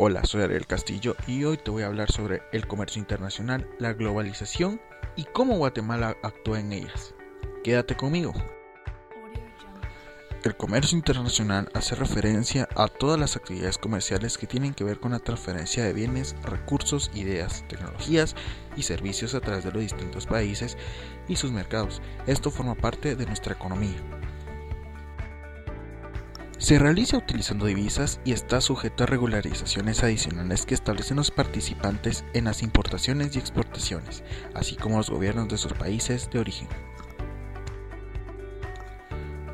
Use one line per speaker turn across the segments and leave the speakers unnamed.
Hola, soy Ariel Castillo y hoy te voy a hablar sobre el comercio internacional, la globalización y cómo Guatemala actúa en ellas. Quédate conmigo. El comercio internacional hace referencia a todas las actividades comerciales que tienen que ver con la transferencia de bienes, recursos, ideas, tecnologías y servicios a través de los distintos países y sus mercados. Esto forma parte de nuestra economía. Se realiza utilizando divisas y está sujeto a regularizaciones adicionales que establecen los participantes en las importaciones y exportaciones, así como los gobiernos de sus países de origen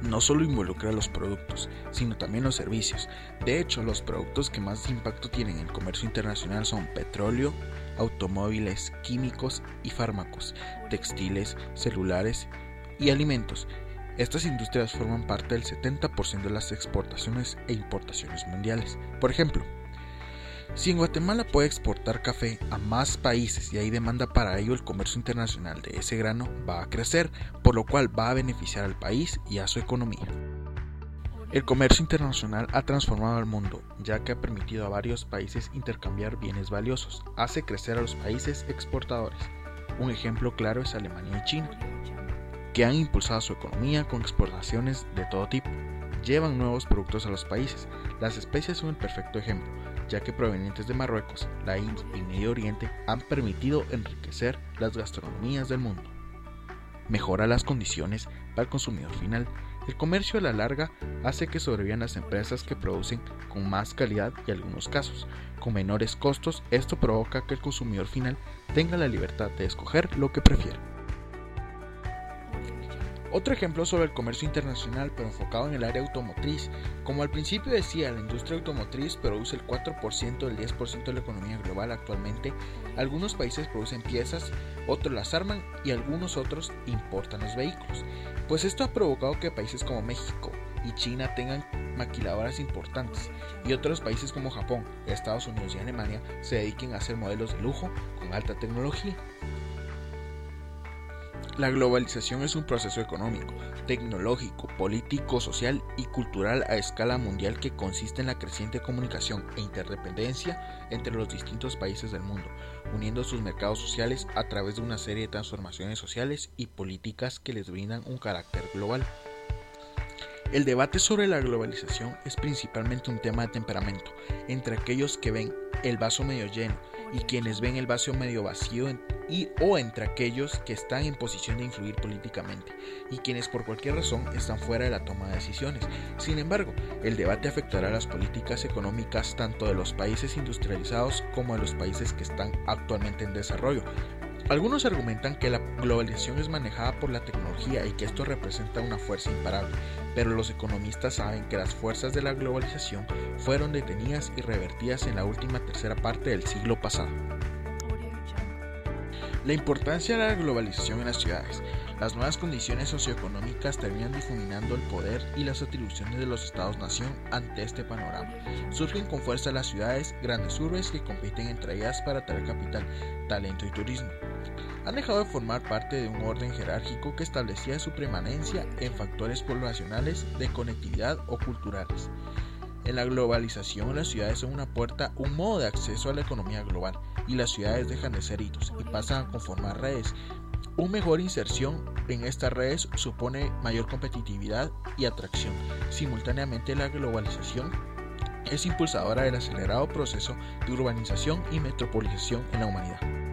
no solo involucra los productos, sino también los servicios. De hecho, los productos que más impacto tienen en el comercio internacional son petróleo, automóviles, químicos y fármacos, textiles, celulares y alimentos. Estas industrias forman parte del 70% de las exportaciones e importaciones mundiales. Por ejemplo, si en Guatemala puede exportar café a más países y hay demanda para ello, el comercio internacional de ese grano va a crecer, por lo cual va a beneficiar al país y a su economía. El comercio internacional ha transformado al mundo, ya que ha permitido a varios países intercambiar bienes valiosos, hace crecer a los países exportadores. Un ejemplo claro es Alemania y China, que han impulsado su economía con exportaciones de todo tipo. Llevan nuevos productos a los países. Las especies son el perfecto ejemplo ya que provenientes de Marruecos, la India y Medio Oriente han permitido enriquecer las gastronomías del mundo. Mejora las condiciones para el consumidor final. El comercio a la larga hace que sobrevivan las empresas que producen con más calidad y en algunos casos con menores costos. Esto provoca que el consumidor final tenga la libertad de escoger lo que prefiere. Otro ejemplo sobre el comercio internacional, pero enfocado en el área automotriz. Como al principio decía, la industria automotriz produce el 4% del 10% de la economía global actualmente. Algunos países producen piezas, otros las arman y algunos otros importan los vehículos. Pues esto ha provocado que países como México y China tengan maquiladoras importantes y otros países como Japón, Estados Unidos y Alemania se dediquen a hacer modelos de lujo con alta tecnología. La globalización es un proceso económico, tecnológico, político, social y cultural a escala mundial que consiste en la creciente comunicación e interdependencia entre los distintos países del mundo, uniendo sus mercados sociales a través de una serie de transformaciones sociales y políticas que les brindan un carácter global. El debate sobre la globalización es principalmente un tema de temperamento entre aquellos que ven el vaso medio lleno y quienes ven el vaso medio vacío y o entre aquellos que están en posición de influir políticamente y quienes por cualquier razón están fuera de la toma de decisiones. Sin embargo, el debate afectará las políticas económicas tanto de los países industrializados como de los países que están actualmente en desarrollo. Algunos argumentan que la globalización es manejada por la tecnología y que esto representa una fuerza imparable, pero los economistas saben que las fuerzas de la globalización fueron detenidas y revertidas en la última tercera parte del siglo pasado. La importancia de la globalización en las ciudades. Las nuevas condiciones socioeconómicas terminan difuminando el poder y las atribuciones de los estados-nación ante este panorama. Surgen con fuerza las ciudades, grandes urbes que compiten entre ellas para atraer capital, talento y turismo. Han dejado de formar parte de un orden jerárquico que establecía su permanencia en factores poblacionales, de conectividad o culturales. En la globalización, las ciudades son una puerta, un modo de acceso a la economía global y las ciudades dejan de ser hitos y pasan a conformar redes. Una mejor inserción en estas redes supone mayor competitividad y atracción. Simultáneamente la globalización es impulsadora del acelerado proceso de urbanización y metropolización en la humanidad.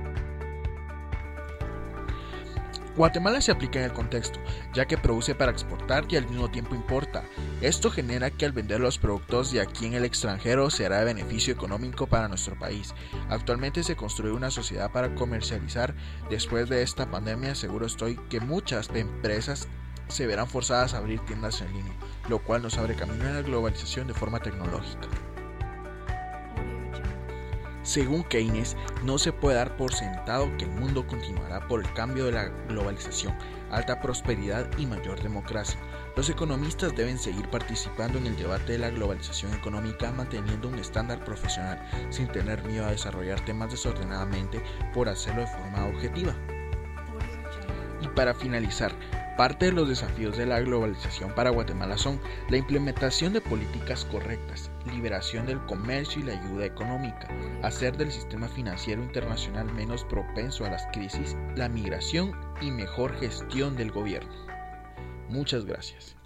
Guatemala se aplica en el contexto, ya que produce para exportar y al mismo tiempo importa. Esto genera que al vender los productos de aquí en el extranjero será de beneficio económico para nuestro país. Actualmente se construye una sociedad para comercializar. Después de esta pandemia seguro estoy que muchas empresas se verán forzadas a abrir tiendas en línea, lo cual nos abre camino a la globalización de forma tecnológica. Según Keynes, no se puede dar por sentado que el mundo continuará por el cambio de la globalización, alta prosperidad y mayor democracia. Los economistas deben seguir participando en el debate de la globalización económica manteniendo un estándar profesional, sin tener miedo a desarrollar temas desordenadamente por hacerlo de forma objetiva. Y para finalizar, Parte de los desafíos de la globalización para Guatemala son la implementación de políticas correctas, liberación del comercio y la ayuda económica, hacer del sistema financiero internacional menos propenso a las crisis, la migración y mejor gestión del gobierno. Muchas gracias.